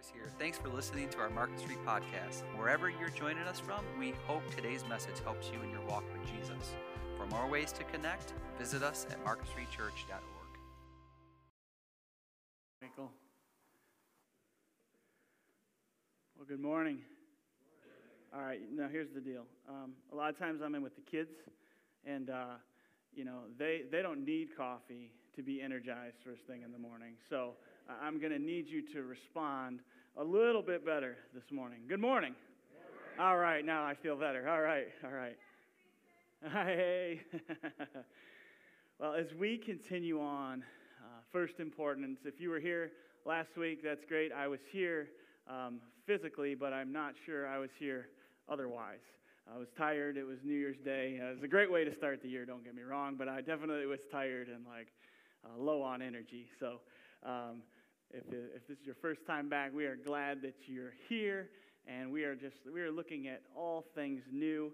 Chris here. Thanks for listening to our Market Street podcast. Wherever you're joining us from, we hope today's message helps you in your walk with Jesus. For more ways to connect, visit us at marketstreetchurch.org. Michael. Well, good morning. All right, now here's the deal. Um, a lot of times I'm in with the kids, and uh, you know they they don't need coffee to be energized first thing in the morning. So I'm going to need you to respond a little bit better this morning. Good morning. All right, now I feel better. All right, all right. Hey. well, as we continue on, uh, first importance, if you were here last week, that's great. I was here um, physically, but I'm not sure I was here otherwise. I was tired. It was New Year's Day. Uh, it was a great way to start the year, don't get me wrong, but I definitely was tired and like uh, low on energy. So um, if, if this is your first time back, we are glad that you're here. And we are just, we are looking at all things new.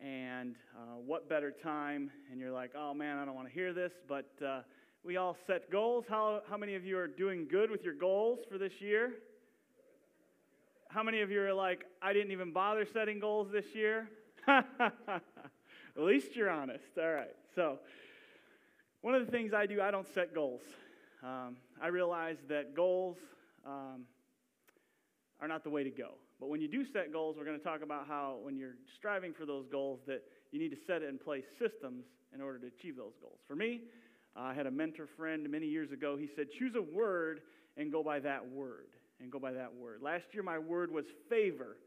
And uh, what better time? And you're like, oh man, I don't want to hear this. But uh, we all set goals. How, how many of you are doing good with your goals for this year? How many of you are like, I didn't even bother setting goals this year? At least you're honest. All right. So, one of the things I do, I don't set goals. Um, I realize that goals um, are not the way to go. But when you do set goals, we're going to talk about how when you're striving for those goals, that you need to set in place systems in order to achieve those goals. For me, uh, I had a mentor friend many years ago. He said, choose a word and go by that word. And go by that word. Last year, my word was favor.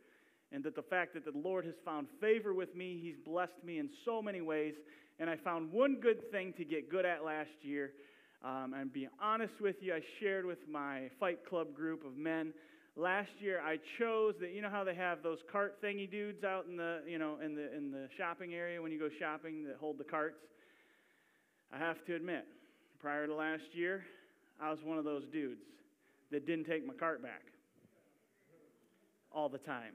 And that the fact that the Lord has found favor with me, He's blessed me in so many ways. And I found one good thing to get good at last year. Um, and be honest with you, I shared with my fight club group of men last year I chose that you know how they have those cart thingy dudes out in the you know in the in the shopping area when you go shopping that hold the carts. I have to admit, prior to last year, I was one of those dudes that didn't take my cart back all the time.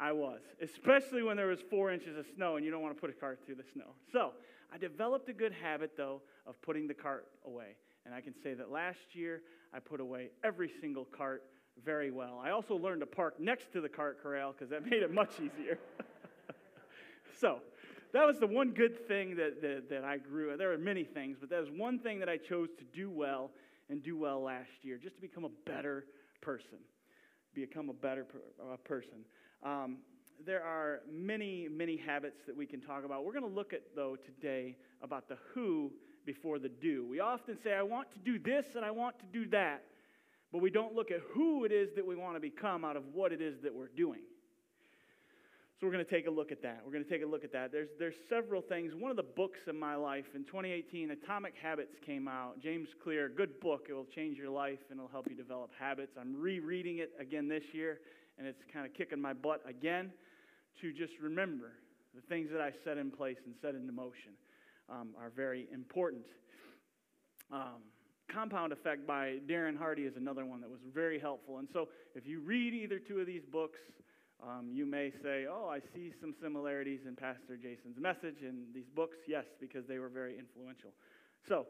I was, especially when there was four inches of snow and you don't want to put a cart through the snow. So I developed a good habit, though, of putting the cart away. And I can say that last year I put away every single cart very well. I also learned to park next to the cart corral because that made it much easier. so that was the one good thing that, that, that I grew. There are many things, but that was one thing that I chose to do well and do well last year, just to become a better person. Become a better per, person. Um, there are many, many habits that we can talk about. We're going to look at, though, today about the who before the do. We often say, I want to do this and I want to do that, but we don't look at who it is that we want to become out of what it is that we're doing. So we're going to take a look at that. We're going to take a look at that. There's, there's several things. One of the books in my life in 2018, Atomic Habits came out. James Clear, good book. It will change your life and it'll help you develop habits. I'm rereading it again this year, and it's kind of kicking my butt again to just remember the things that I set in place and set into motion um, are very important. Um, Compound Effect by Darren Hardy is another one that was very helpful. And so, if you read either two of these books, um, you may say, Oh, I see some similarities in Pastor Jason's message in these books. Yes, because they were very influential. So,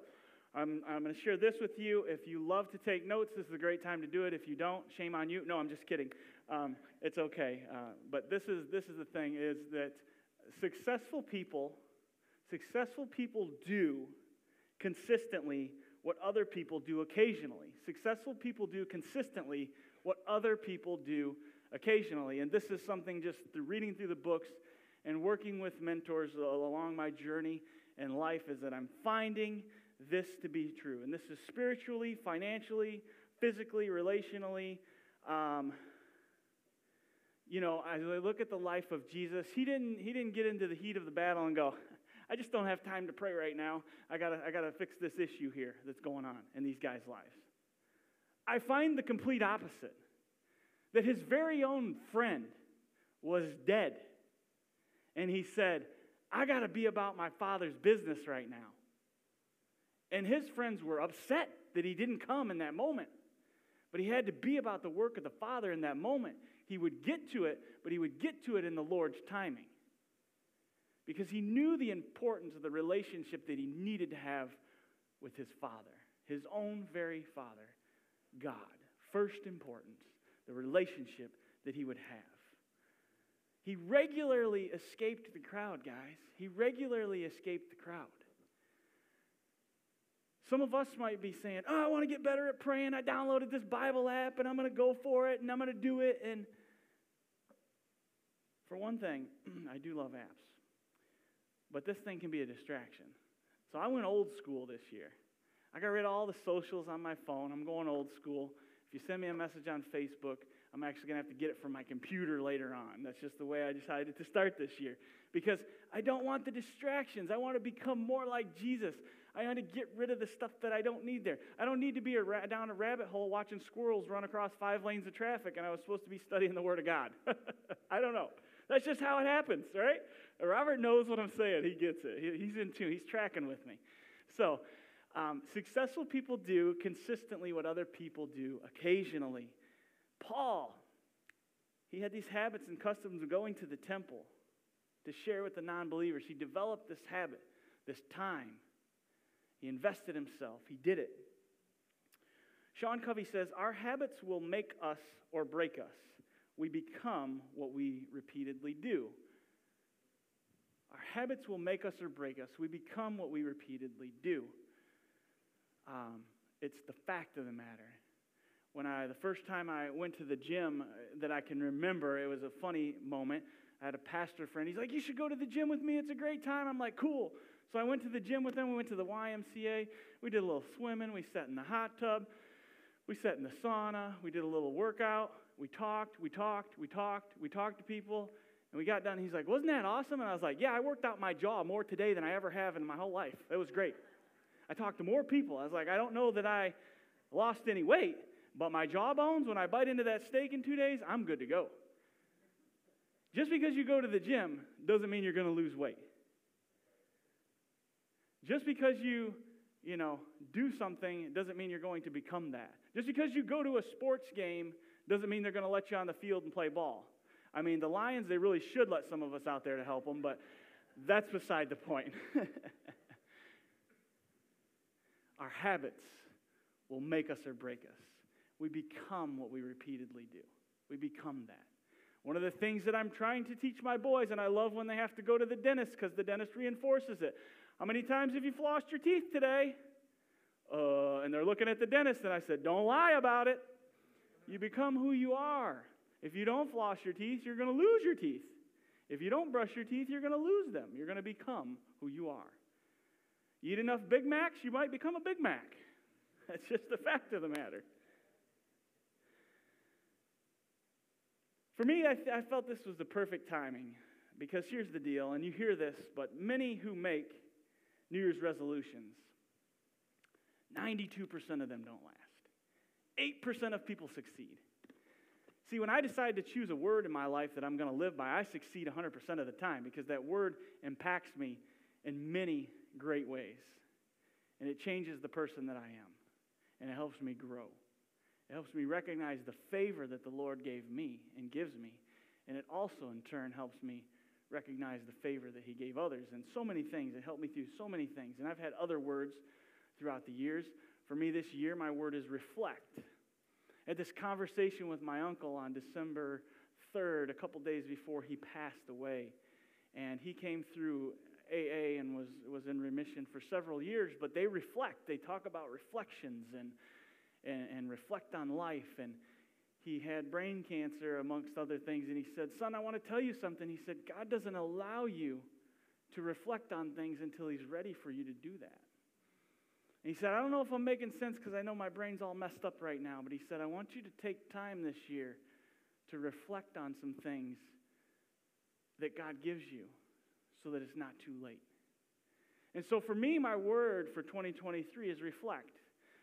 I'm, I'm going to share this with you. If you love to take notes, this is a great time to do it. If you don't, shame on you. No, I'm just kidding. Um, it's okay. Uh, but this is, this is the thing is that successful people Successful people do consistently what other people do occasionally. Successful people do consistently what other people do occasionally. And this is something just through reading through the books and working with mentors along my journey in life is that I'm finding this to be true. And this is spiritually, financially, physically, relationally. Um, you know, as I look at the life of Jesus, he didn't, he didn't get into the heat of the battle and go, I just don't have time to pray right now. I got to I got to fix this issue here that's going on in these guys' lives. I find the complete opposite. That his very own friend was dead. And he said, I got to be about my father's business right now. And his friends were upset that he didn't come in that moment. But he had to be about the work of the Father in that moment. He would get to it, but he would get to it in the Lord's timing because he knew the importance of the relationship that he needed to have with his Father, his own very Father, God, first importance, the relationship that he would have. He regularly escaped the crowd, guys. He regularly escaped the crowd. Some of us might be saying, Oh, I want to get better at praying. I downloaded this Bible app and I'm going to go for it and I'm going to do it. And for one thing, I do love apps, but this thing can be a distraction. So I went old school this year. I got rid of all the socials on my phone. I'm going old school. If you send me a message on Facebook, I'm actually going to have to get it from my computer later on. That's just the way I decided to start this year. Because I don't want the distractions. I want to become more like Jesus. I want to get rid of the stuff that I don't need there. I don't need to be a ra- down a rabbit hole watching squirrels run across five lanes of traffic and I was supposed to be studying the Word of God. I don't know. That's just how it happens, right? Robert knows what I'm saying. He gets it. He, he's in tune. He's tracking with me. So, um, successful people do consistently what other people do occasionally. Paul, he had these habits and customs of going to the temple to share with the non believers. He developed this habit, this time. He invested himself, he did it. Sean Covey says, Our habits will make us or break us. We become what we repeatedly do. Our habits will make us or break us. We become what we repeatedly do. Um, it's the fact of the matter. When I, the first time I went to the gym uh, that I can remember, it was a funny moment. I had a pastor friend. He's like, You should go to the gym with me. It's a great time. I'm like, Cool. So I went to the gym with him. We went to the YMCA. We did a little swimming. We sat in the hot tub. We sat in the sauna. We did a little workout. We talked. We talked. We talked. We talked to people. And we got done. He's like, Wasn't that awesome? And I was like, Yeah, I worked out my jaw more today than I ever have in my whole life. It was great. I talked to more people. I was like, I don't know that I lost any weight, but my jawbones, when I bite into that steak in two days, I'm good to go. Just because you go to the gym doesn't mean you're going to lose weight. Just because you, you know, do something doesn't mean you're going to become that. Just because you go to a sports game doesn't mean they're going to let you on the field and play ball. I mean, the Lions, they really should let some of us out there to help them, but that's beside the point. Our habits will make us or break us. We become what we repeatedly do. We become that. One of the things that I'm trying to teach my boys, and I love when they have to go to the dentist because the dentist reinforces it. How many times have you flossed your teeth today? Uh, and they're looking at the dentist, and I said, Don't lie about it. You become who you are. If you don't floss your teeth, you're going to lose your teeth. If you don't brush your teeth, you're going to lose them. You're going to become who you are. You eat enough Big Macs, you might become a Big Mac. That's just the fact of the matter. For me, I, th- I felt this was the perfect timing because here's the deal, and you hear this, but many who make New Year's resolutions, 92% of them don't last. 8% of people succeed. See, when I decide to choose a word in my life that I'm going to live by, I succeed 100% of the time because that word impacts me in many great ways. And it changes the person that I am. And it helps me grow. It helps me recognize the favor that the Lord gave me and gives me. And it also, in turn, helps me recognize the favor that He gave others. And so many things. It helped me through so many things. And I've had other words throughout the years. For me this year, my word is reflect. Had this conversation with my uncle on December 3rd, a couple days before he passed away. And he came through AA and was, was in remission for several years, but they reflect. They talk about reflections and, and, and reflect on life. And he had brain cancer, amongst other things. And he said, Son, I want to tell you something. He said, God doesn't allow you to reflect on things until he's ready for you to do that. And he said, I don't know if I'm making sense because I know my brain's all messed up right now, but he said, I want you to take time this year to reflect on some things that God gives you so that it's not too late. And so for me, my word for 2023 is reflect.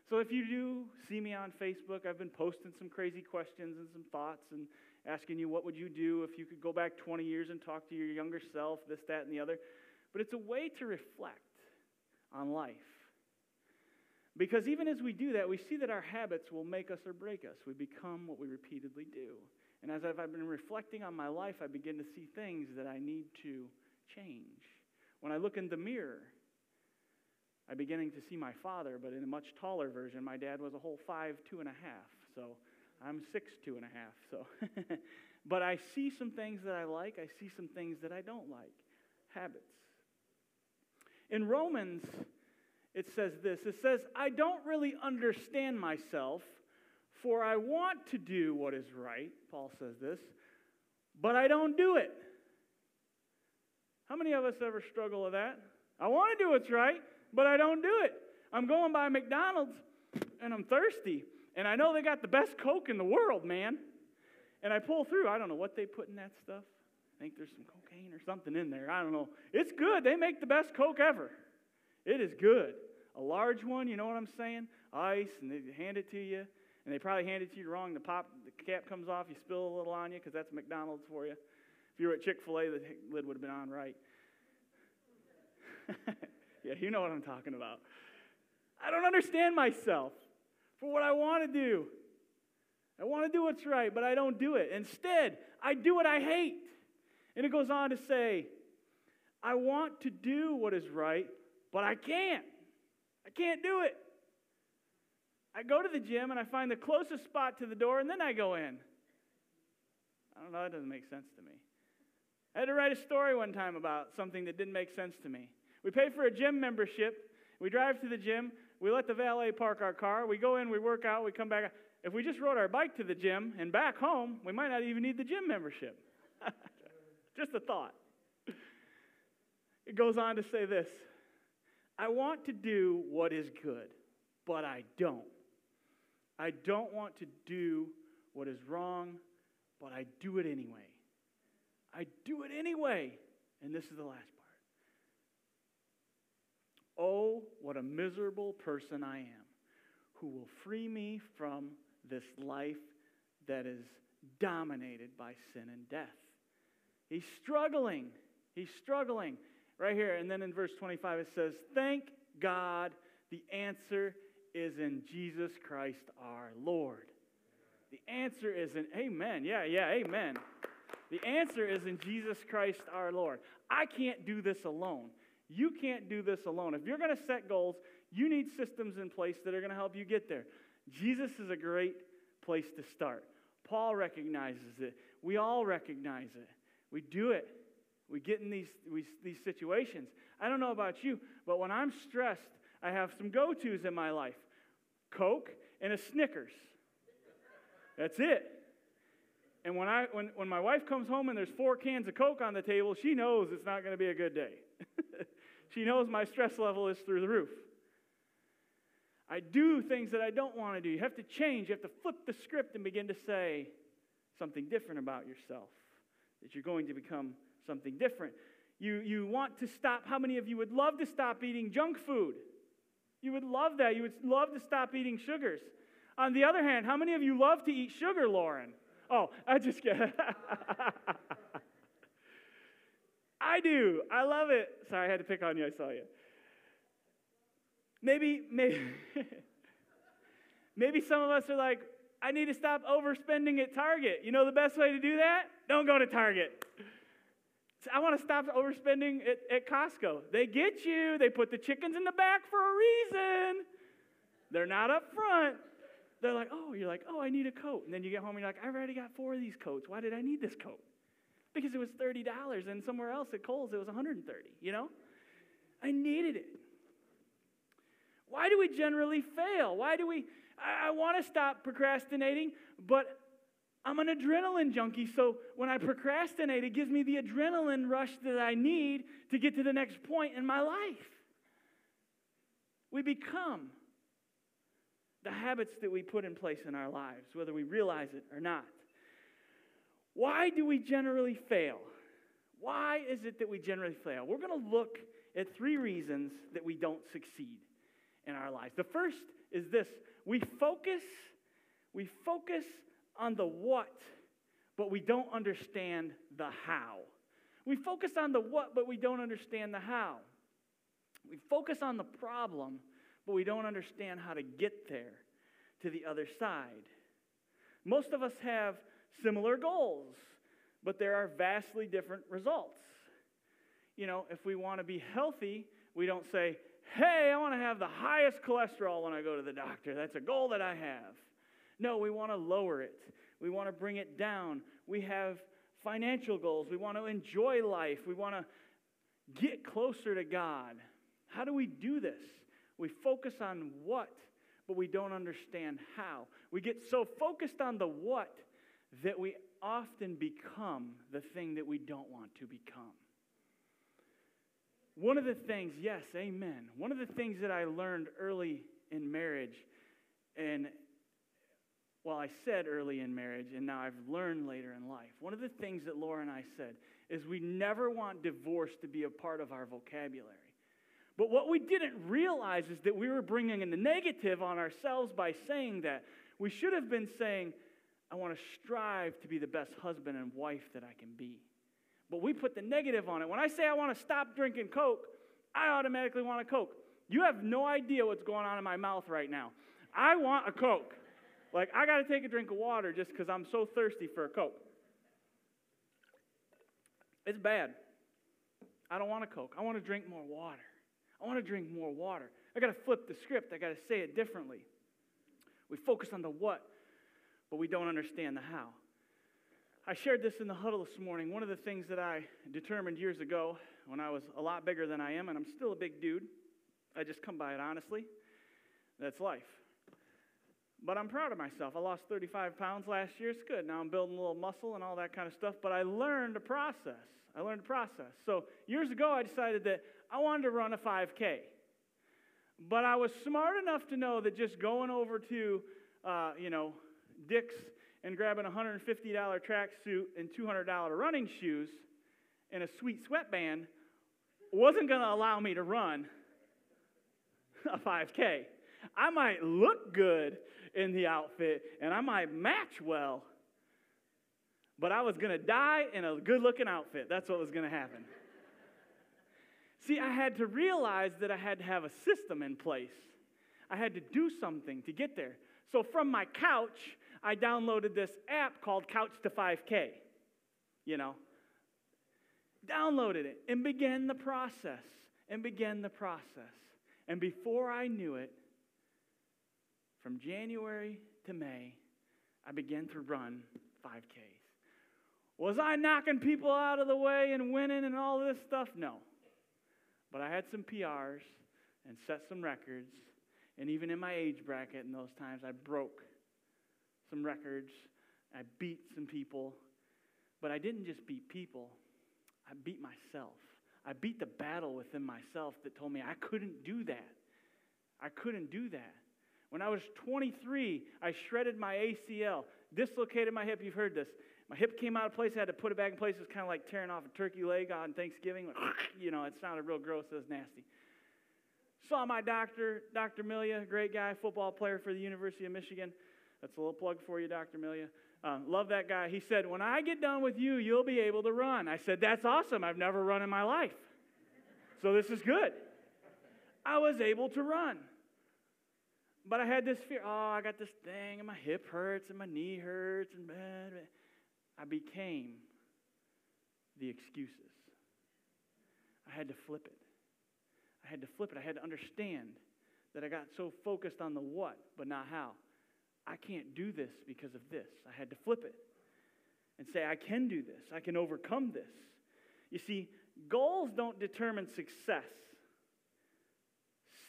So if you do see me on Facebook, I've been posting some crazy questions and some thoughts and asking you what would you do if you could go back 20 years and talk to your younger self, this, that, and the other. But it's a way to reflect on life. Because even as we do that, we see that our habits will make us or break us. We become what we repeatedly do. And as I've been reflecting on my life, I begin to see things that I need to change. When I look in the mirror, I'm beginning to see my father, but in a much taller version. My dad was a whole five, two and a half. So I'm six two and a half, so. but I see some things that I like. I see some things that I don't like. Habits. In Romans, it says this it says, I don't really understand myself, for I want to do what is right. Paul says this, but I don't do it. How many of us ever struggle with that? I want to do what's right, but I don't do it. I'm going by McDonald's and I'm thirsty, and I know they got the best Coke in the world, man. And I pull through. I don't know what they put in that stuff. I think there's some cocaine or something in there. I don't know. It's good. They make the best Coke ever. It is good. A large one, you know what I'm saying? Ice, and they hand it to you, and they probably hand it to you wrong. The pop, the cap comes off, you spill a little on you because that's McDonald's for you. If you were at Chick Fil A, the lid would have been on right. yeah, you know what I'm talking about. I don't understand myself for what I want to do. I want to do what's right, but I don't do it. Instead, I do what I hate. And it goes on to say, I want to do what is right, but I can't. I can't do it. I go to the gym and I find the closest spot to the door and then I go in. I don't know, that doesn't make sense to me. I had to write a story one time about something that didn't make sense to me. We pay for a gym membership. We drive to the gym. We let the valet park our car. We go in, we work out, we come back. If we just rode our bike to the gym and back home, we might not even need the gym membership. just a thought. It goes on to say this I want to do what is good, but I don't. I don't want to do what is wrong, but I do it anyway. I do it anyway. And this is the last part. Oh, what a miserable person I am. Who will free me from this life that is dominated by sin and death? He's struggling. He's struggling. Right here. And then in verse 25, it says, Thank God the answer is in Jesus Christ our Lord. The answer is in, Amen. Yeah, yeah, Amen. The answer is in Jesus Christ our Lord. I can't do this alone. You can't do this alone. If you're going to set goals, you need systems in place that are going to help you get there. Jesus is a great place to start. Paul recognizes it. We all recognize it. We do it. We get in these, we, these situations. I don't know about you, but when I'm stressed, I have some go tos in my life Coke and a Snickers. That's it. And when, I, when, when my wife comes home and there's four cans of Coke on the table, she knows it's not going to be a good day. She knows my stress level is through the roof. I do things that I don't want to do. You have to change. You have to flip the script and begin to say something different about yourself, that you're going to become something different. You, you want to stop. How many of you would love to stop eating junk food? You would love that. You would love to stop eating sugars. On the other hand, how many of you love to eat sugar, Lauren? Oh, I just get. I do. I love it. Sorry, I had to pick on you. I saw you. Maybe, maybe, maybe some of us are like, I need to stop overspending at Target. You know the best way to do that? Don't go to Target. I want to stop overspending at, at Costco. They get you, they put the chickens in the back for a reason. They're not up front. They're like, oh, you're like, oh, I need a coat. And then you get home and you're like, I've already got four of these coats. Why did I need this coat? because it was $30 and somewhere else at Kohl's it was 130, you know? I needed it. Why do we generally fail? Why do we I, I want to stop procrastinating, but I'm an adrenaline junkie, so when I procrastinate, it gives me the adrenaline rush that I need to get to the next point in my life. We become the habits that we put in place in our lives, whether we realize it or not. Why do we generally fail? Why is it that we generally fail? We're going to look at three reasons that we don't succeed in our lives. The first is this we focus, we focus on the what, but we don't understand the how. We focus on the what, but we don't understand the how. We focus on the problem, but we don't understand how to get there to the other side. Most of us have similar goals, but there are vastly different results. You know, if we want to be healthy, we don't say, hey, I want to have the highest cholesterol when I go to the doctor. That's a goal that I have. No, we want to lower it. We want to bring it down. We have financial goals. We want to enjoy life. We want to get closer to God. How do we do this? We focus on what, but we don't understand how. We get so focused on the what that we often become the thing that we don't want to become. One of the things, yes, amen. One of the things that I learned early in marriage, and well, I said early in marriage, and now I've learned later in life. One of the things that Laura and I said is we never want divorce to be a part of our vocabulary. But what we didn't realize is that we were bringing in the negative on ourselves by saying that. We should have been saying, I want to strive to be the best husband and wife that I can be. But we put the negative on it. When I say I want to stop drinking Coke, I automatically want a Coke. You have no idea what's going on in my mouth right now. I want a Coke. Like, I got to take a drink of water just because I'm so thirsty for a Coke. It's bad. I don't want a Coke. I want to drink more water. I want to drink more water. I got to flip the script. I got to say it differently. We focus on the what, but we don't understand the how. I shared this in the huddle this morning. One of the things that I determined years ago when I was a lot bigger than I am, and I'm still a big dude, I just come by it honestly, that's life. But I'm proud of myself. I lost 35 pounds last year. It's good. Now I'm building a little muscle and all that kind of stuff, but I learned a process. I learned a process. So years ago, I decided that I wanted to run a 5K. But I was smart enough to know that just going over to, uh, you know, Dick's and grabbing a $150 tracksuit and $200 running shoes and a sweet sweatband wasn't going to allow me to run a 5K. I might look good in the outfit and I might match well, but I was to die in a good looking outfit. That's what was to happen. See, I had to realize that I had to have a system in place. I had to do something to get there. So from my couch, I downloaded this app called Couch to 5K. You know, downloaded it and began the process and began the process. And before I knew it, from January to May, I began to run 5Ks. Was I knocking people out of the way and winning and all this stuff? No. But I had some PRs and set some records. And even in my age bracket in those times, I broke some records. I beat some people. But I didn't just beat people, I beat myself. I beat the battle within myself that told me I couldn't do that. I couldn't do that. When I was 23, I shredded my ACL, dislocated my hip. You've heard this. My hip came out of place. I had to put it back in place. It was kind of like tearing off a turkey leg on Thanksgiving. you know, it sounded real gross. It was nasty. Saw my doctor, Dr. Milia, great guy, football player for the University of Michigan. That's a little plug for you, Dr. Milia. Um, love that guy. He said, When I get done with you, you'll be able to run. I said, That's awesome. I've never run in my life. So this is good. I was able to run. But I had this fear oh, I got this thing, and my hip hurts, and my knee hurts, and blah, blah. I became the excuses. I had to flip it. I had to flip it. I had to understand that I got so focused on the what, but not how. I can't do this because of this. I had to flip it and say, I can do this. I can overcome this. You see, goals don't determine success,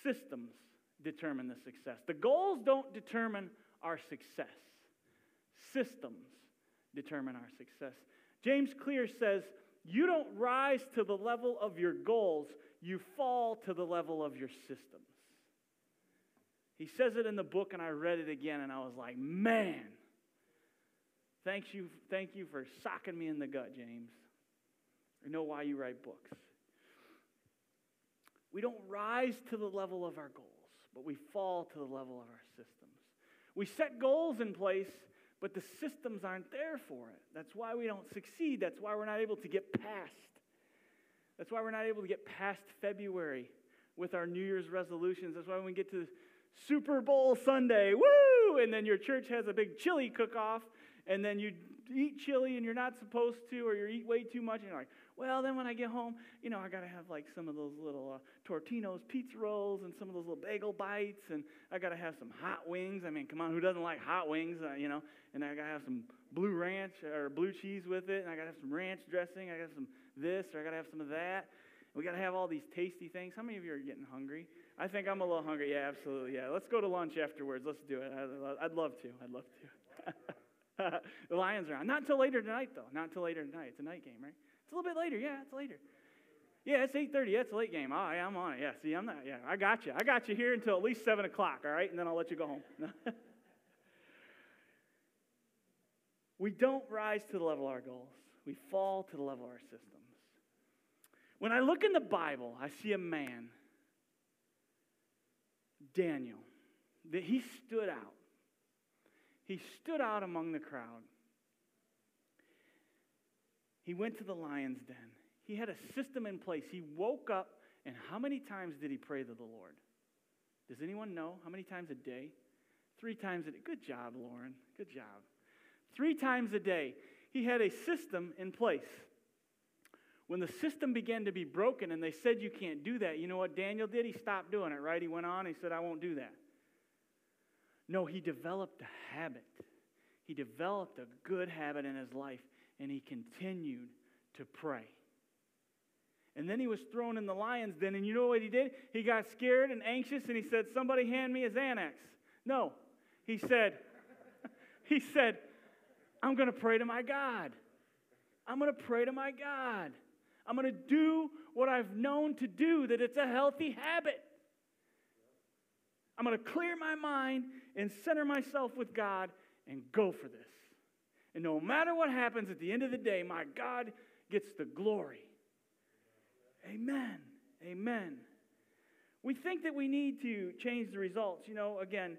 systems determine the success. The goals don't determine our success, systems determine our success. James Clear says, You don't rise to the level of your goals, you fall to the level of your systems. He says it in the book, and I read it again, and I was like, Man, thank you, thank you for socking me in the gut, James. I know why you write books. We don't rise to the level of our goals, but we fall to the level of our systems. We set goals in place but the systems aren't there for it. That's why we don't succeed. That's why we're not able to get past. That's why we're not able to get past February with our New Year's resolutions. That's why when we get to Super Bowl Sunday, woo! And then your church has a big chili cook off, and then you eat chili and you're not supposed to, or you eat way too much, and you're like, Well, then when I get home, you know, I got to have like some of those little uh, Totino's pizza rolls and some of those little bagel bites, and I got to have some hot wings. I mean, come on, who doesn't like hot wings, uh, you know? And I got to have some blue ranch or blue cheese with it, and I got to have some ranch dressing. I got some this, or I got to have some of that. We got to have all these tasty things. How many of you are getting hungry? I think I'm a little hungry. Yeah, absolutely. Yeah, let's go to lunch afterwards. Let's do it. I'd love to. I'd love to. the Lions are on. Not until later tonight, though. Not until later tonight. It's a night game, right? It's a little bit later. Yeah, it's later. Yeah, it's 8.30. Yeah, it's a late game. Oh, yeah, I'm on it. Yeah, see, I'm not. Yeah, I got you. I got you here until at least 7 o'clock, all right? And then I'll let you go home. we don't rise to the level of our goals. We fall to the level of our systems. When I look in the Bible, I see a man Daniel, that he stood out. He stood out among the crowd. He went to the lion's den. He had a system in place. He woke up, and how many times did he pray to the Lord? Does anyone know? How many times a day? Three times a day. Good job, Lauren. Good job. Three times a day. He had a system in place. When the system began to be broken and they said you can't do that, you know what Daniel did? He stopped doing it, right? He went on, he said, I won't do that. No, he developed a habit. He developed a good habit in his life, and he continued to pray. And then he was thrown in the lion's den, and you know what he did? He got scared and anxious, and he said, Somebody hand me a Xanax. No, he said, He said, I'm going to pray to my God. I'm going to pray to my God. I'm going to do what I've known to do, that it's a healthy habit. I'm going to clear my mind and center myself with God and go for this. And no matter what happens at the end of the day, my God gets the glory. Amen. Amen. We think that we need to change the results. You know, again,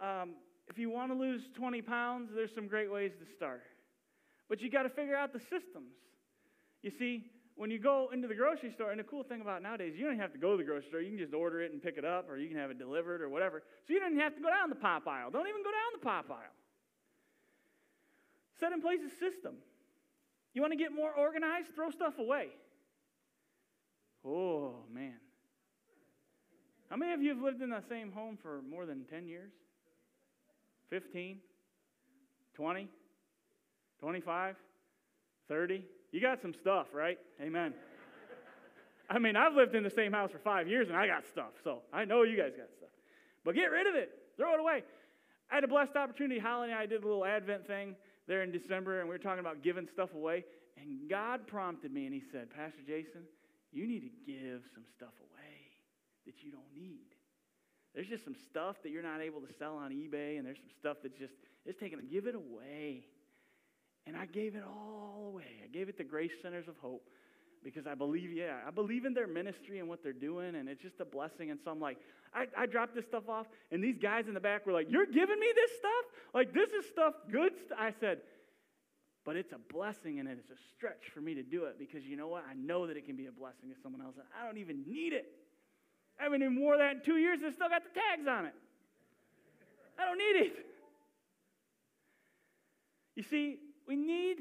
um, if you want to lose 20 pounds, there's some great ways to start. But you got to figure out the systems. You see, when you go into the grocery store, and the cool thing about nowadays, you don't have to go to the grocery store. You can just order it and pick it up, or you can have it delivered or whatever. So you don't have to go down the pop aisle. Don't even go down the pop aisle. Set in place a system. You want to get more organized? Throw stuff away. Oh, man. How many of you have lived in the same home for more than 10 years? 15? 20? 25? 30? You got some stuff, right? Amen. I mean, I've lived in the same house for five years and I got stuff, so I know you guys got stuff. But get rid of it, throw it away. I had a blessed opportunity. Holly and I did a little Advent thing there in December, and we were talking about giving stuff away. And God prompted me, and He said, Pastor Jason, you need to give some stuff away that you don't need. There's just some stuff that you're not able to sell on eBay, and there's some stuff that's just, it's taken, give it away. And I gave it all away. I gave it to Grace Centers of Hope because I believe, yeah, I believe in their ministry and what they're doing, and it's just a blessing. And so I'm like, I, I dropped this stuff off, and these guys in the back were like, You're giving me this stuff? Like, this is stuff, good stuff. I said, but it's a blessing and it's a stretch for me to do it because you know what? I know that it can be a blessing to someone else. And I don't even need it. I haven't even wore that in two years and still got the tags on it. I don't need it. You see, we need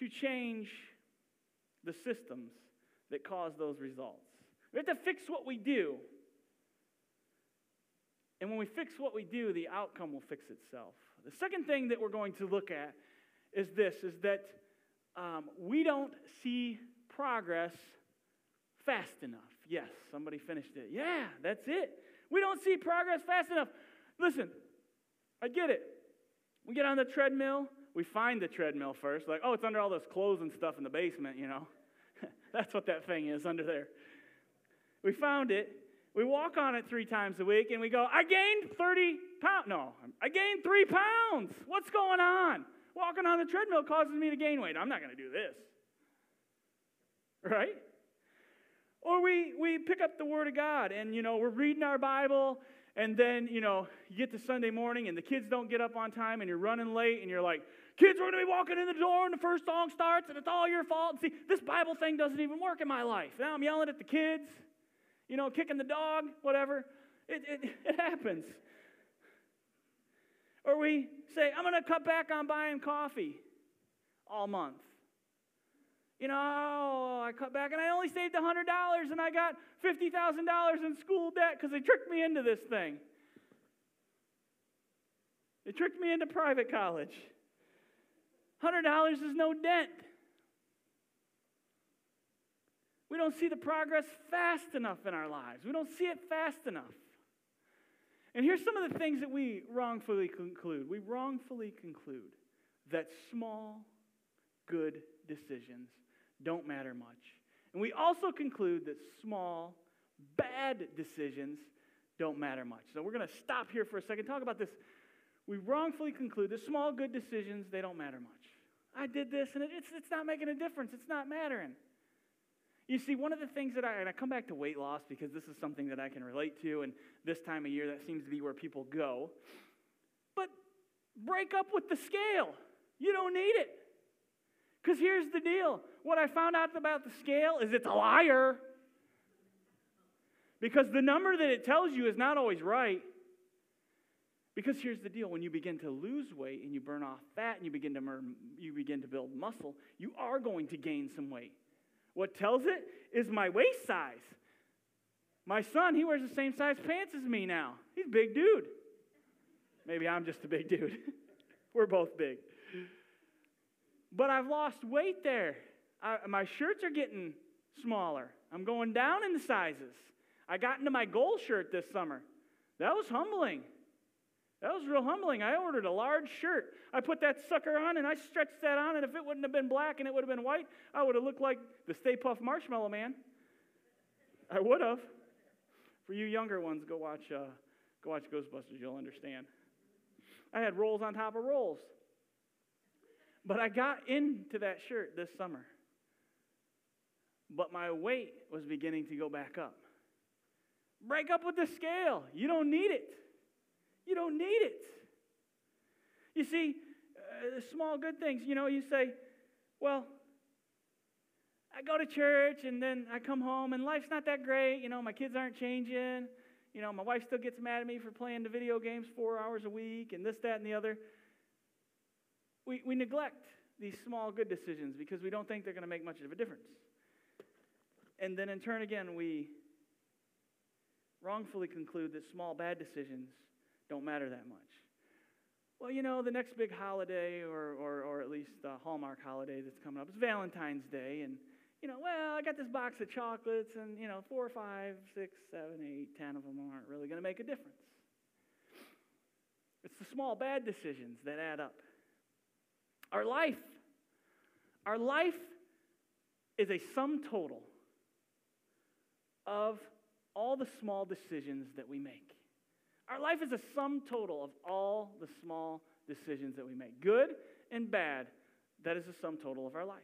to change the systems that cause those results. We have to fix what we do. And when we fix what we do, the outcome will fix itself. The second thing that we're going to look at is this is that um, we don't see progress fast enough. Yes, somebody finished it. Yeah, that's it. We don't see progress fast enough. Listen, I get it. We get on the treadmill, we find the treadmill first, like, oh, it's under all those clothes and stuff in the basement, you know. That's what that thing is under there. We found it. We walk on it three times a week and we go, I gained 30 pounds. No, I gained three pounds. What's going on? Walking on the treadmill causes me to gain weight. I'm not going to do this. Right? Or we, we pick up the Word of God and, you know, we're reading our Bible and then, you know, you get to Sunday morning and the kids don't get up on time and you're running late and you're like, kids are going to be walking in the door and the first song starts and it's all your fault. And See, this Bible thing doesn't even work in my life. Now I'm yelling at the kids, you know, kicking the dog, whatever. It, it, it happens. Or we say, I'm going to cut back on buying coffee all month. You know, oh, I cut back and I only saved $100 and I got $50,000 in school debt because they tricked me into this thing. They tricked me into private college. $100 is no dent. We don't see the progress fast enough in our lives. We don't see it fast enough. And here's some of the things that we wrongfully conclude. We wrongfully conclude that small, good decisions don't matter much. And we also conclude that small, bad decisions don't matter much. So we're going to stop here for a second, talk about this. We wrongfully conclude that small, good decisions, they don't matter much. I did this, and it's, it's not making a difference. It's not mattering. You see, one of the things that I, and I come back to weight loss because this is something that I can relate to, and this time of year, that seems to be where people go. But break up with the scale. You don't need it. Because here's the deal what I found out about the scale is it's a liar. Because the number that it tells you is not always right. Because here's the deal when you begin to lose weight and you burn off fat and you begin to, you begin to build muscle, you are going to gain some weight. What tells it is my waist size. My son, he wears the same size pants as me now. He's a big dude. Maybe I'm just a big dude. We're both big. But I've lost weight there. I, my shirts are getting smaller. I'm going down in the sizes. I got into my goal shirt this summer. That was humbling. That was real humbling. I ordered a large shirt. I put that sucker on and I stretched that on, and if it wouldn't have been black and it would have been white, I would have looked like the Stay Puft Marshmallow Man. I would have. For you younger ones, go watch, uh, go watch Ghostbusters. You'll understand. I had rolls on top of rolls. But I got into that shirt this summer. But my weight was beginning to go back up. Break up with the scale. You don't need it. You don't need it. You see, uh, small good things, you know, you say, well, I go to church and then I come home and life's not that great. You know, my kids aren't changing. You know, my wife still gets mad at me for playing the video games four hours a week and this, that, and the other. We, we neglect these small good decisions because we don't think they're going to make much of a difference. And then in turn, again, we wrongfully conclude that small bad decisions don't matter that much. Well, you know, the next big holiday, or, or, or at least the Hallmark holiday that's coming up, is Valentine's Day. And, you know, well, I got this box of chocolates, and, you know, four, five, six, seven, eight, ten of them aren't really going to make a difference. It's the small bad decisions that add up. Our life, our life is a sum total of all the small decisions that we make. Our life is a sum total of all the small decisions that we make, good and bad. That is the sum total of our life.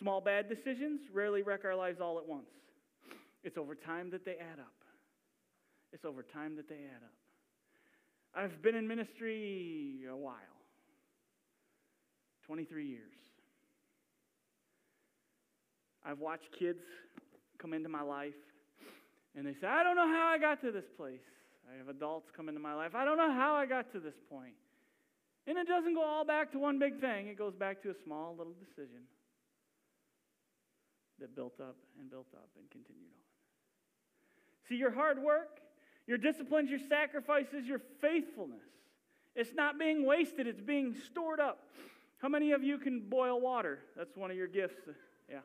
Small bad decisions rarely wreck our lives all at once. It's over time that they add up. It's over time that they add up. I've been in ministry a while 23 years. I've watched kids come into my life and they say, I don't know how I got to this place. I have adults come into my life. I don't know how I got to this point. And it doesn't go all back to one big thing, it goes back to a small little decision that built up and built up and continued on. See, your hard work, your disciplines, your sacrifices, your faithfulness, it's not being wasted, it's being stored up. How many of you can boil water? That's one of your gifts. Yeah.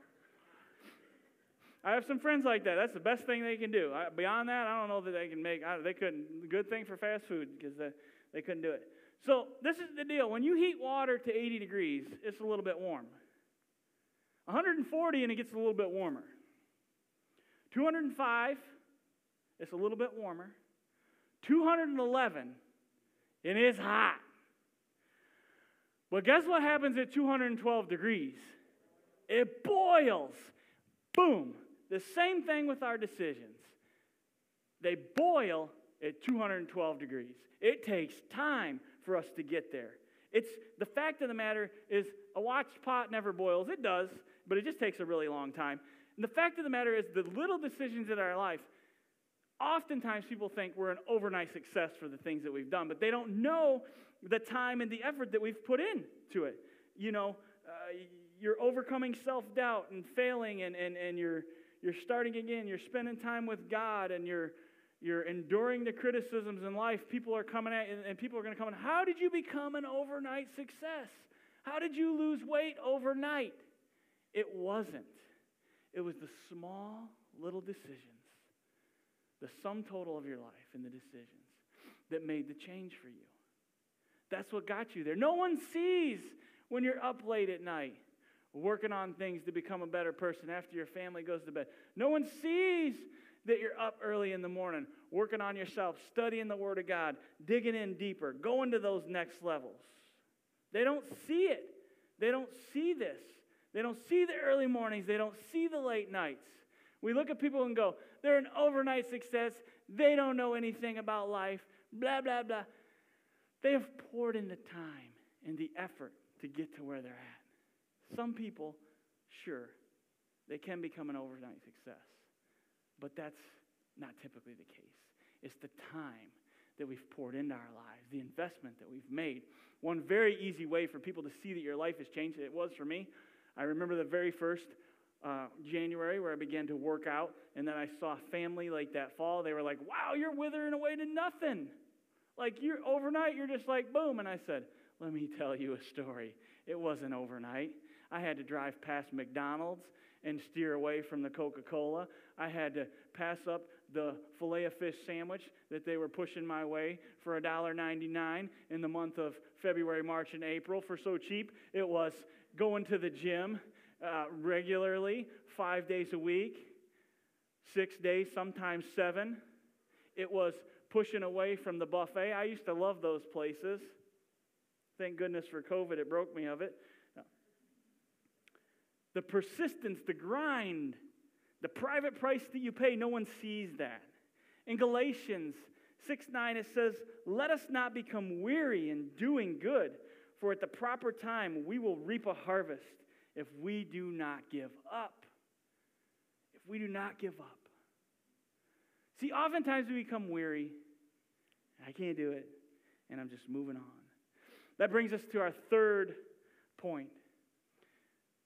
I have some friends like that. That's the best thing they can do. I, beyond that, I don't know that they can make. I, they couldn't. Good thing for fast food because they, they couldn't do it. So this is the deal. When you heat water to 80 degrees, it's a little bit warm. 140 and it gets a little bit warmer. 205, it's a little bit warmer. 211, it is hot. But guess what happens at 212 degrees? It boils. Boom. The same thing with our decisions. They boil at 212 degrees. It takes time for us to get there. It's the fact of the matter is a watched pot never boils. It does, but it just takes a really long time. And the fact of the matter is the little decisions in our life, oftentimes people think we're an overnight success for the things that we've done, but they don't know the time and the effort that we've put into it. You know, uh, you're overcoming self doubt and failing, and, and, and you're, you're starting again. You're spending time with God, and you're, you're enduring the criticisms in life. People are coming at you, and people are going to come in. How did you become an overnight success? How did you lose weight overnight? It wasn't. It was the small little decisions, the sum total of your life and the decisions that made the change for you. That's what got you there. No one sees when you're up late at night working on things to become a better person after your family goes to bed. No one sees that you're up early in the morning working on yourself, studying the Word of God, digging in deeper, going to those next levels. They don't see it. They don't see this. They don't see the early mornings. They don't see the late nights. We look at people and go, they're an overnight success. They don't know anything about life. Blah, blah, blah. They have poured in the time and the effort to get to where they're at. Some people, sure, they can become an overnight success, but that's not typically the case. It's the time that we've poured into our lives, the investment that we've made. One very easy way for people to see that your life has changed, it was for me. I remember the very first uh, January where I began to work out, and then I saw family like that fall. They were like, wow, you're withering away to nothing. Like you're overnight, you're just like boom. And I said, let me tell you a story. It wasn't overnight. I had to drive past McDonald's and steer away from the Coca Cola. I had to pass up the filet of fish sandwich that they were pushing my way for $1.99 in the month of February, March, and April for so cheap. It was going to the gym uh, regularly, five days a week, six days, sometimes seven. It was pushing away from the buffet. I used to love those places. Thank goodness for COVID, it broke me of it. The persistence, the grind, the private price that you pay, no one sees that. In Galatians 6 9, it says, Let us not become weary in doing good, for at the proper time we will reap a harvest if we do not give up. If we do not give up. See, oftentimes we become weary. I can't do it, and I'm just moving on. That brings us to our third point.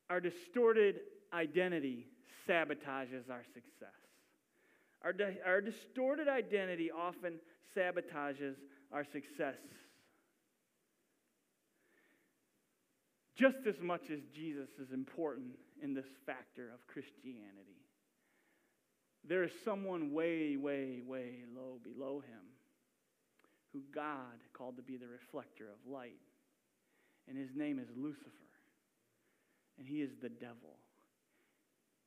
Our distorted identity sabotages our success. Our, di- our distorted identity often sabotages our success. Just as much as Jesus is important in this factor of Christianity, there is someone way, way, way low below him who God called to be the reflector of light. And his name is Lucifer. And he is the devil.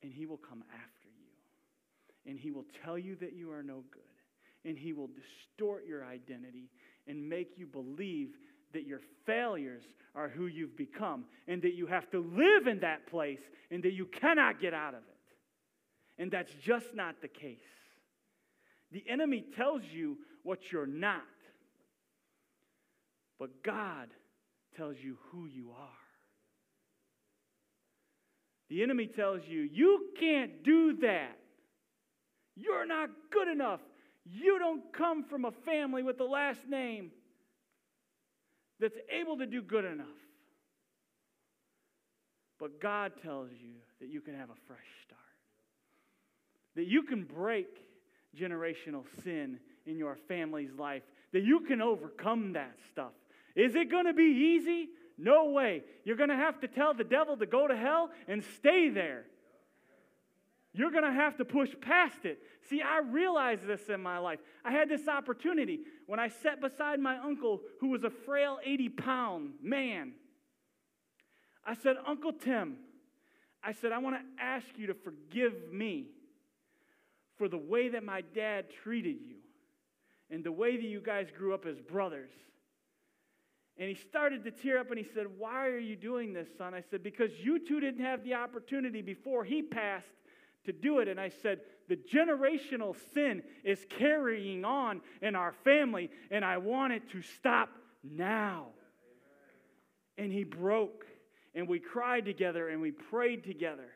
And he will come after you. And he will tell you that you are no good. And he will distort your identity and make you believe that your failures are who you've become and that you have to live in that place and that you cannot get out of it. And that's just not the case. The enemy tells you what you're not. But God tells you who you are. The enemy tells you, you can't do that. You're not good enough. You don't come from a family with the last name that's able to do good enough. But God tells you that you can have a fresh start, that you can break generational sin in your family's life, that you can overcome that stuff, is it going to be easy? No way. You're going to have to tell the devil to go to hell and stay there. You're going to have to push past it. See, I realized this in my life. I had this opportunity when I sat beside my uncle, who was a frail 80 pound man. I said, Uncle Tim, I said, I want to ask you to forgive me for the way that my dad treated you and the way that you guys grew up as brothers. And he started to tear up and he said, Why are you doing this, son? I said, Because you two didn't have the opportunity before he passed to do it. And I said, The generational sin is carrying on in our family, and I want it to stop now. And he broke, and we cried together and we prayed together.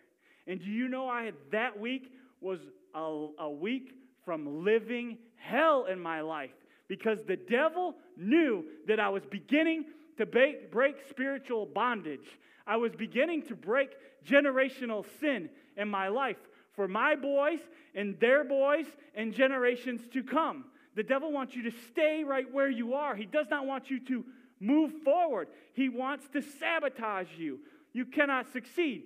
And do you know, I had that week was a, a week from living hell in my life because the devil knew that I was beginning to break, break spiritual bondage. I was beginning to break generational sin in my life for my boys and their boys and generations to come. The devil wants you to stay right where you are. He does not want you to move forward. He wants to sabotage you. You cannot succeed.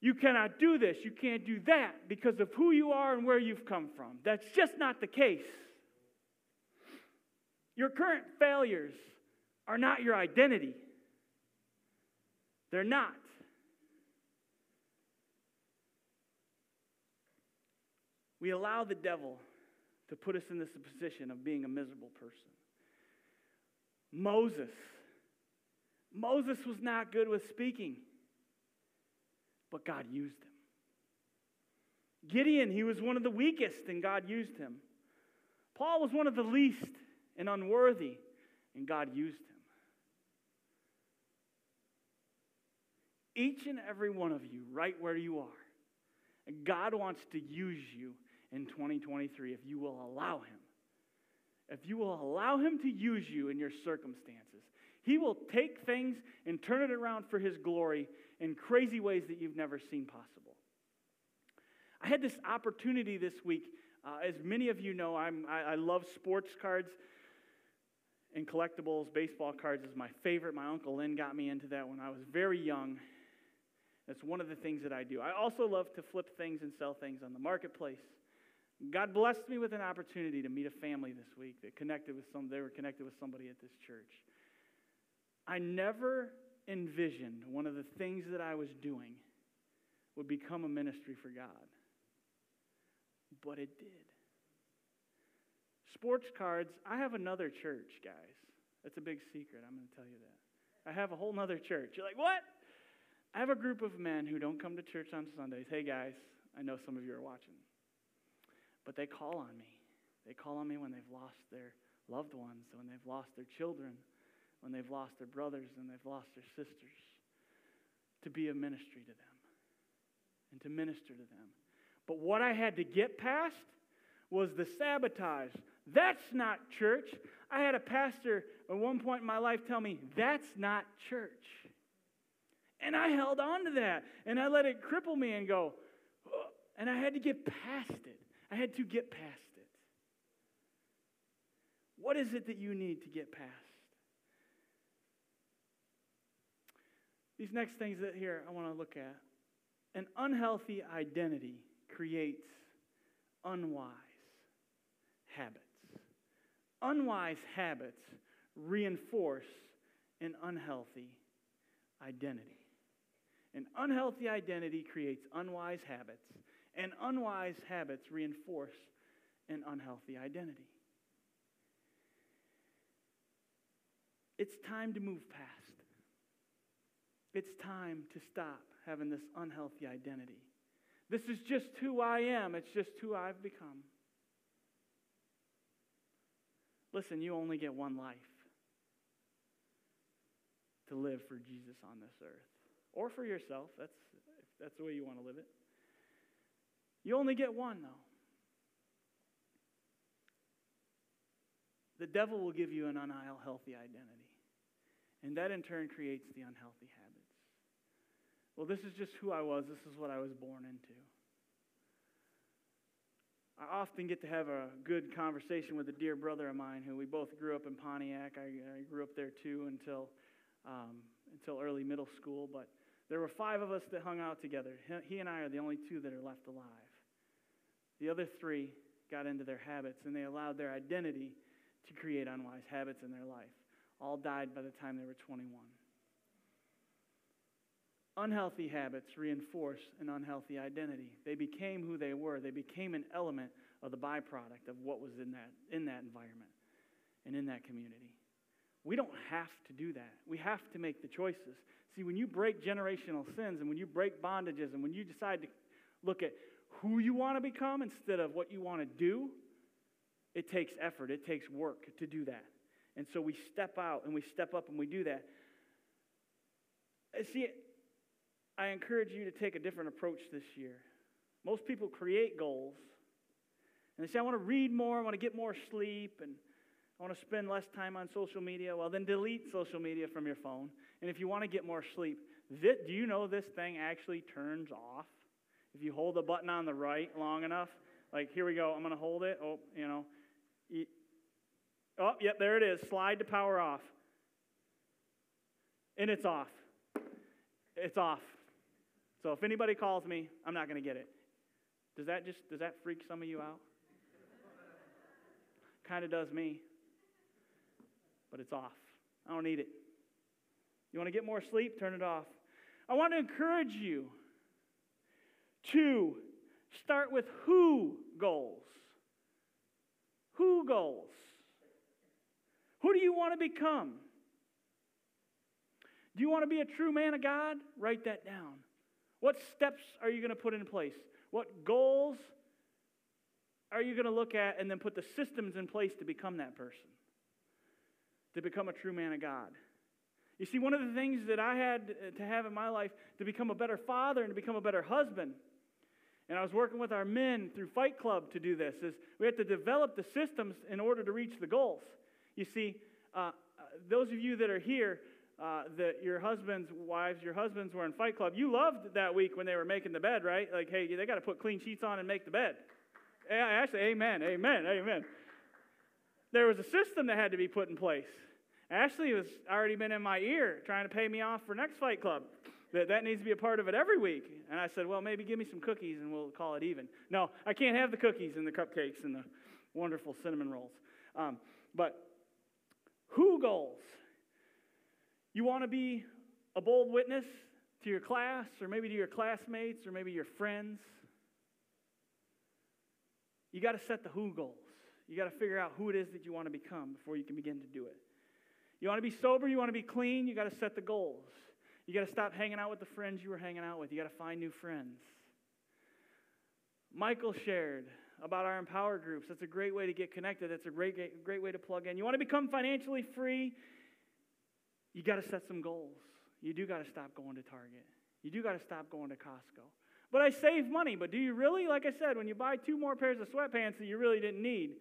You cannot do this. You can't do that because of who you are and where you've come from. That's just not the case. Your current failures are not your identity. They're not. We allow the devil to put us in this position of being a miserable person. Moses. Moses was not good with speaking, but God used him. Gideon, he was one of the weakest, and God used him. Paul was one of the least and unworthy, and God used him. Each and every one of you, right where you are, God wants to use you in 2023 if you will allow Him. If you will allow Him to use you in your circumstances, He will take things and turn it around for His glory in crazy ways that you've never seen possible. I had this opportunity this week. Uh, as many of you know, I, I love sports cards and collectibles. Baseball cards is my favorite. My Uncle Lynn got me into that when I was very young. That's one of the things that I do. I also love to flip things and sell things on the marketplace. God blessed me with an opportunity to meet a family this week that connected with some, they were connected with somebody at this church. I never envisioned one of the things that I was doing would become a ministry for God. But it did. Sports cards, I have another church, guys. That's a big secret. I'm going to tell you that. I have a whole nother church. You're like, what? I have a group of men who don't come to church on Sundays. Hey, guys, I know some of you are watching. But they call on me. They call on me when they've lost their loved ones, when they've lost their children, when they've lost their brothers and they've lost their sisters, to be a ministry to them and to minister to them. But what I had to get past was the sabotage. That's not church. I had a pastor at one point in my life tell me, that's not church. And I held on to that and I let it cripple me and go, and I had to get past it. I had to get past it. What is it that you need to get past? These next things that here I want to look at. An unhealthy identity creates unwise habits. Unwise habits reinforce an unhealthy identity. An unhealthy identity creates unwise habits, and unwise habits reinforce an unhealthy identity. It's time to move past. It's time to stop having this unhealthy identity. This is just who I am, it's just who I've become. Listen, you only get one life to live for Jesus on this earth or for yourself. That's, if that's the way you want to live it. You only get one, though. The devil will give you an unhealthy identity. And that in turn creates the unhealthy habits. Well, this is just who I was. This is what I was born into. I often get to have a good conversation with a dear brother of mine who we both grew up in Pontiac. I, I grew up there too until, um, until early middle school. But there were five of us that hung out together. He and I are the only two that are left alive. The other three got into their habits and they allowed their identity to create unwise habits in their life. All died by the time they were 21. Unhealthy habits reinforce an unhealthy identity. They became who they were. They became an element of the byproduct of what was in that, in that environment and in that community. We don't have to do that. We have to make the choices. See, when you break generational sins and when you break bondages and when you decide to look at who you want to become instead of what you want to do, it takes effort, it takes work to do that. And so we step out and we step up and we do that. See, I encourage you to take a different approach this year. Most people create goals and they say, I want to read more, I want to get more sleep, and I want to spend less time on social media. Well, then delete social media from your phone. And if you want to get more sleep, this, do you know this thing actually turns off? If you hold the button on the right long enough, like here we go, I'm going to hold it. Oh, you know. Oh, yep, there it is. Slide to power off. And it's off. It's off. So if anybody calls me, I'm not going to get it. Does that just does that freak some of you out? kind of does me. But it's off. I don't need it. You want to get more sleep? Turn it off. I want to encourage you to start with who goals. Who goals? Who do you want to become? Do you want to be a true man of God? Write that down. What steps are you going to put in place? What goals are you going to look at and then put the systems in place to become that person? To become a true man of God. You see, one of the things that I had to have in my life to become a better father and to become a better husband, and I was working with our men through Fight Club to do this, is we had to develop the systems in order to reach the goals. You see, uh, uh those of you that are here, uh, that your husbands, wives, your husbands were in Fight Club, you loved that week when they were making the bed, right? Like, hey, they got to put clean sheets on and make the bed. Actually, amen, amen, amen. There was a system that had to be put in place. Ashley has already been in my ear trying to pay me off for next Fight Club. That, that needs to be a part of it every week. And I said, well, maybe give me some cookies and we'll call it even. No, I can't have the cookies and the cupcakes and the wonderful cinnamon rolls. Um, but who goals? You want to be a bold witness to your class, or maybe to your classmates, or maybe your friends? You got to set the who goals. You got to figure out who it is that you want to become before you can begin to do it. You want to be sober, you want to be clean, you got to set the goals. You got to stop hanging out with the friends you were hanging out with. You got to find new friends. Michael shared about our Empower groups. That's a great way to get connected. That's a great, great way to plug in. You want to become financially free? You got to set some goals. You do got to stop going to Target. You do got to stop going to Costco. But I save money. But do you really? Like I said, when you buy two more pairs of sweatpants that you really didn't need,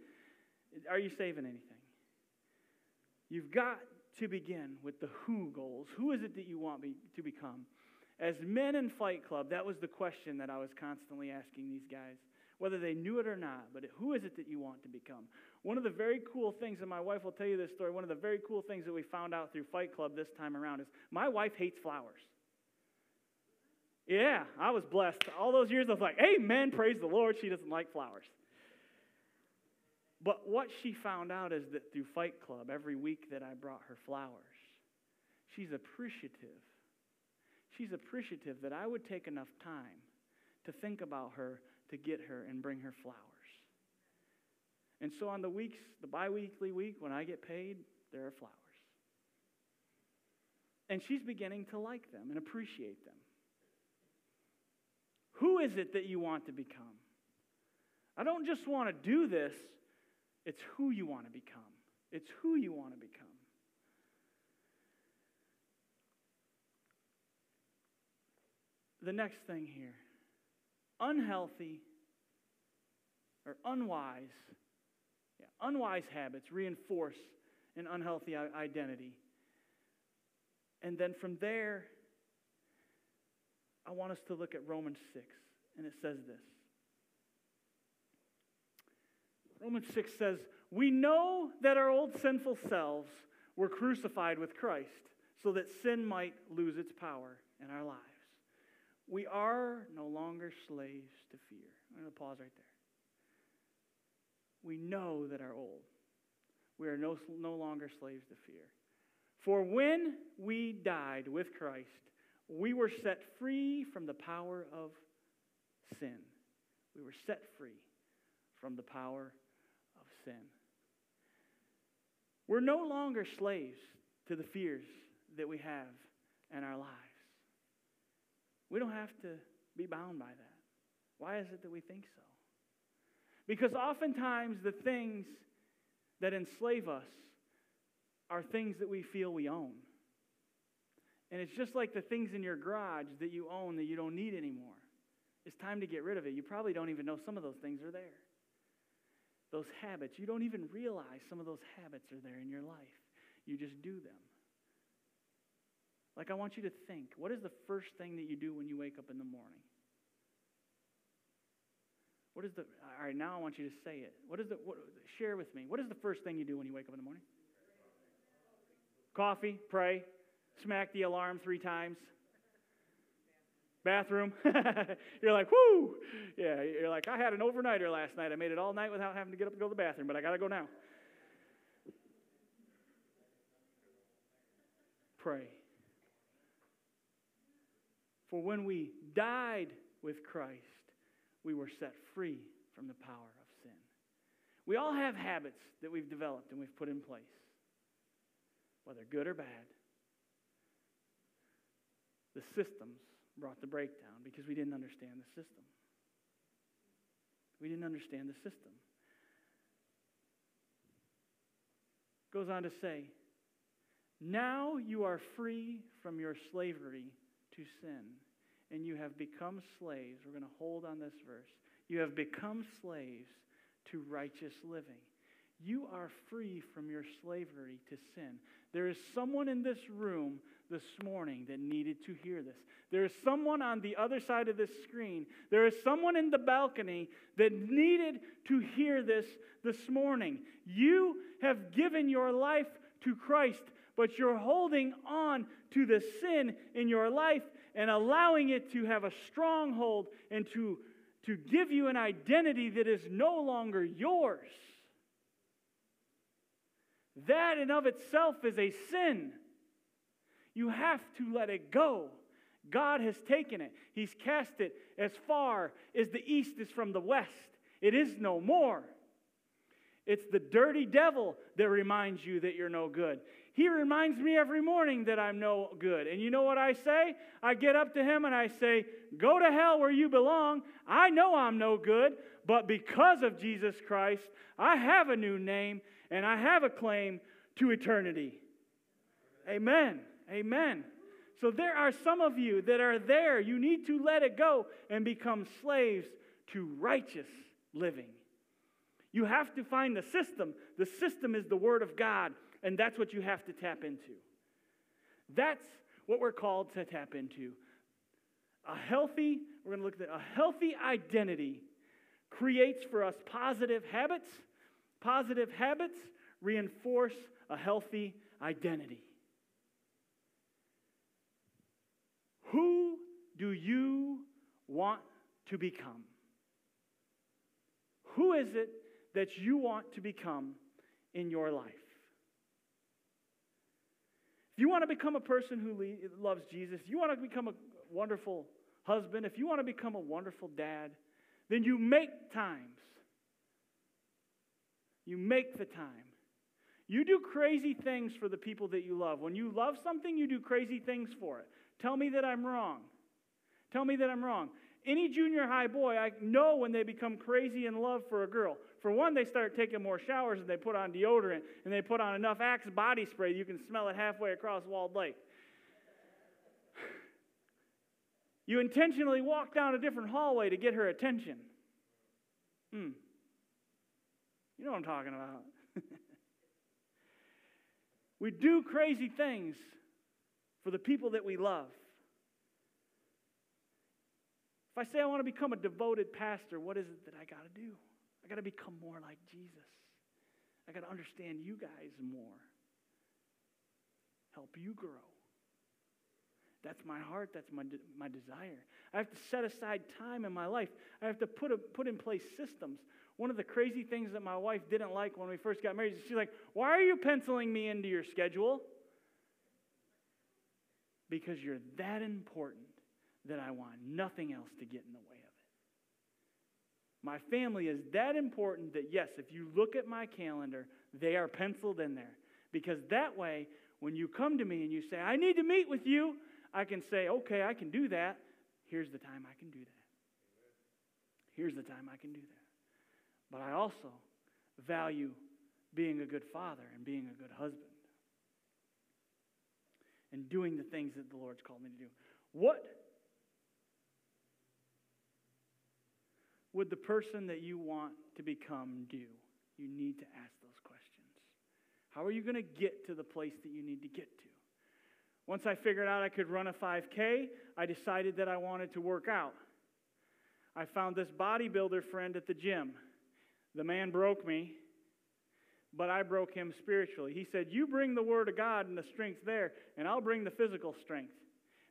are you saving anything? You've got to begin with the who goals. Who is it that you want me to become? As men in Fight Club, that was the question that I was constantly asking these guys, whether they knew it or not. But who is it that you want to become? One of the very cool things, and my wife will tell you this story, one of the very cool things that we found out through Fight Club this time around is my wife hates flowers. Yeah, I was blessed. All those years I was like, Amen, praise the Lord. She doesn't like flowers. But what she found out is that through Fight Club, every week that I brought her flowers, she's appreciative. She's appreciative that I would take enough time to think about her, to get her, and bring her flowers. And so on the weeks, the bi weekly week, when I get paid, there are flowers. And she's beginning to like them and appreciate them. Who is it that you want to become? I don't just want to do this, it's who you want to become. It's who you want to become. The next thing here unhealthy or unwise unwise habits reinforce an unhealthy identity. And then from there, I want us to look at Romans 6, and it says this. Romans 6 says, We know that our old sinful selves were crucified with Christ so that sin might lose its power in our lives. We are no longer slaves to fear. I'm going to pause right there we know that are old. We are no, no longer slaves to fear. For when we died with Christ, we were set free from the power of sin. We were set free from the power of sin. We're no longer slaves to the fears that we have in our lives. We don't have to be bound by that. Why is it that we think so? Because oftentimes the things that enslave us are things that we feel we own. And it's just like the things in your garage that you own that you don't need anymore. It's time to get rid of it. You probably don't even know some of those things are there. those habits. You don't even realize some of those habits are there in your life. You just do them. Like, I want you to think what is the first thing that you do when you wake up in the morning? What is the, all right, now I want you to say it. What is the, what, share with me. What is the first thing you do when you wake up in the morning? Coffee, pray, smack the alarm three times. Bathroom. you're like, whoo! Yeah, you're like, I had an overnighter last night. I made it all night without having to get up and go to the bathroom, but I got to go now. Pray. For when we died with Christ, we were set free from the power of sin. We all have habits that we've developed and we've put in place, whether good or bad. The systems brought the breakdown because we didn't understand the system. We didn't understand the system. Goes on to say, now you are free from your slavery to sin, and you have become slaves. We're going to hold on this verse. You have become slaves to righteous living. You are free from your slavery to sin. There is someone in this room this morning that needed to hear this. There is someone on the other side of this screen. There is someone in the balcony that needed to hear this this morning. You have given your life to Christ, but you're holding on to the sin in your life and allowing it to have a stronghold and to, to give you an identity that is no longer yours. That in of itself is a sin. You have to let it go. God has taken it, He's cast it as far as the east is from the west. It is no more. It's the dirty devil that reminds you that you're no good. He reminds me every morning that I'm no good. And you know what I say? I get up to him and I say, Go to hell where you belong. I know I'm no good, but because of Jesus Christ, I have a new name and I have a claim to eternity. Amen. Amen. So there are some of you that are there. You need to let it go and become slaves to righteous living. You have to find the system. The system is the Word of God, and that's what you have to tap into. That's what we're called to tap into. A healthy, we're going to look at a healthy identity creates for us positive habits. Positive habits reinforce a healthy identity. Who do you want to become? Who is it that you want to become in your life? If you want to become a person who le- loves Jesus, you want to become a wonderful husband, if you want to become a wonderful dad, then you make times. You make the time. You do crazy things for the people that you love. When you love something, you do crazy things for it. Tell me that I'm wrong. Tell me that I'm wrong. Any junior high boy, I know when they become crazy in love for a girl. For one, they start taking more showers and they put on deodorant and they put on enough Axe body spray you can smell it halfway across Walled Lake. You intentionally walk down a different hallway to get her attention. Hmm. You know what I'm talking about. we do crazy things for the people that we love. If I say I want to become a devoted pastor, what is it that I got to do? I got to become more like Jesus. I got to understand you guys more. Help you grow. That's my heart. That's my, de- my desire. I have to set aside time in my life. I have to put, a, put in place systems. One of the crazy things that my wife didn't like when we first got married is she's like, Why are you penciling me into your schedule? Because you're that important that I want nothing else to get in the way of it. My family is that important that, yes, if you look at my calendar, they are penciled in there. Because that way, when you come to me and you say, I need to meet with you, I can say, okay, I can do that. Here's the time I can do that. Here's the time I can do that. But I also value being a good father and being a good husband and doing the things that the Lord's called me to do. What would the person that you want to become do? You need to ask those questions. How are you going to get to the place that you need to get to? Once I figured out I could run a 5K, I decided that I wanted to work out. I found this bodybuilder friend at the gym. The man broke me, but I broke him spiritually. He said, You bring the word of God and the strength there, and I'll bring the physical strength.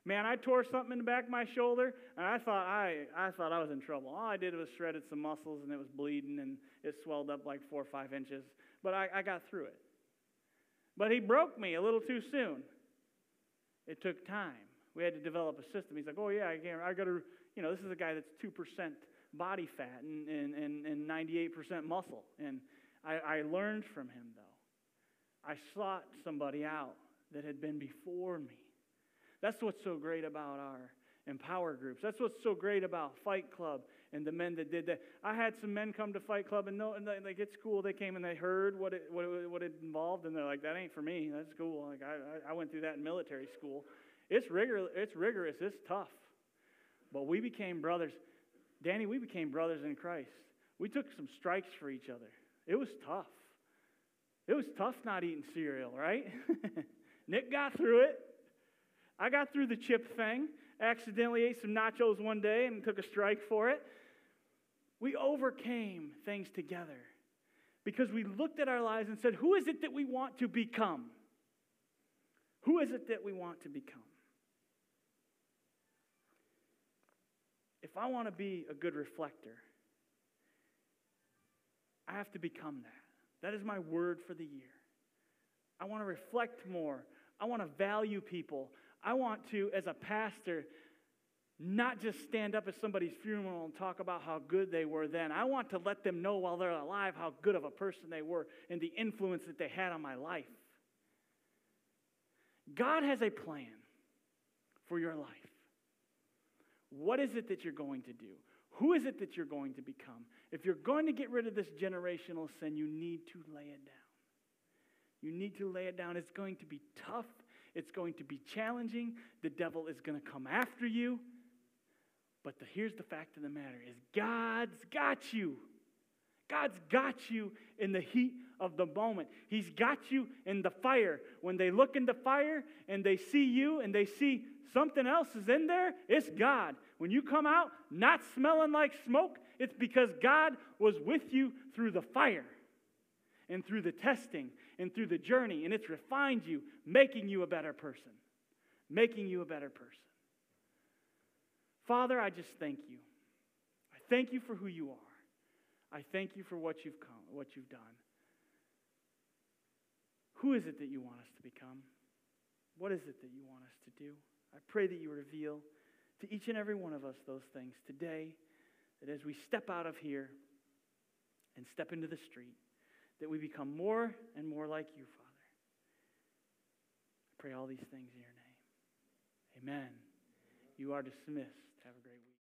Man, I tore something in the back of my shoulder, and I thought I, I thought I was in trouble. All I did was shredded some muscles, and it was bleeding, and it swelled up like four or five inches. But I, I got through it. But he broke me a little too soon. It took time. We had to develop a system. He's like, oh, yeah, I, I got to, you know, this is a guy that's 2% body fat and, and, and, and 98% muscle. And I, I learned from him, though. I sought somebody out that had been before me. That's what's so great about our empower groups. That's what's so great about Fight Club and the men that did that. I had some men come to Fight Club and know, and they, like it's cool. They came and they heard what it, what it, what it involved, and they're like, "That ain't for me. That's cool." Like I, I went through that in military school. It's rigorous. It's rigorous. It's tough. But we became brothers. Danny, we became brothers in Christ. We took some strikes for each other. It was tough. It was tough not eating cereal, right? Nick got through it. I got through the chip thing. Accidentally ate some nachos one day and took a strike for it. We overcame things together because we looked at our lives and said, Who is it that we want to become? Who is it that we want to become? If I want to be a good reflector, I have to become that. That is my word for the year. I want to reflect more. I want to value people. I want to, as a pastor, not just stand up at somebody's funeral and talk about how good they were then. I want to let them know while they're alive how good of a person they were and the influence that they had on my life. God has a plan for your life. What is it that you're going to do? Who is it that you're going to become? If you're going to get rid of this generational sin, you need to lay it down. You need to lay it down. It's going to be tough. It's going to be challenging. The devil is going to come after you. But the, here's the fact of the matter is God's got you. God's got you in the heat of the moment. He's got you in the fire. When they look in the fire and they see you and they see something else is in there, it's God. When you come out not smelling like smoke, it's because God was with you through the fire and through the testing and through the journey, and it's refined you, making you a better person. Making you a better person. Father, I just thank you. I thank you for who you are. I thank you for what you've come, what you've done. Who is it that you want us to become? What is it that you want us to do? I pray that you reveal to each and every one of us those things today, that as we step out of here and step into the street, that we become more and more like you, Father. I pray all these things in your name. Amen. You are dismissed. Have a great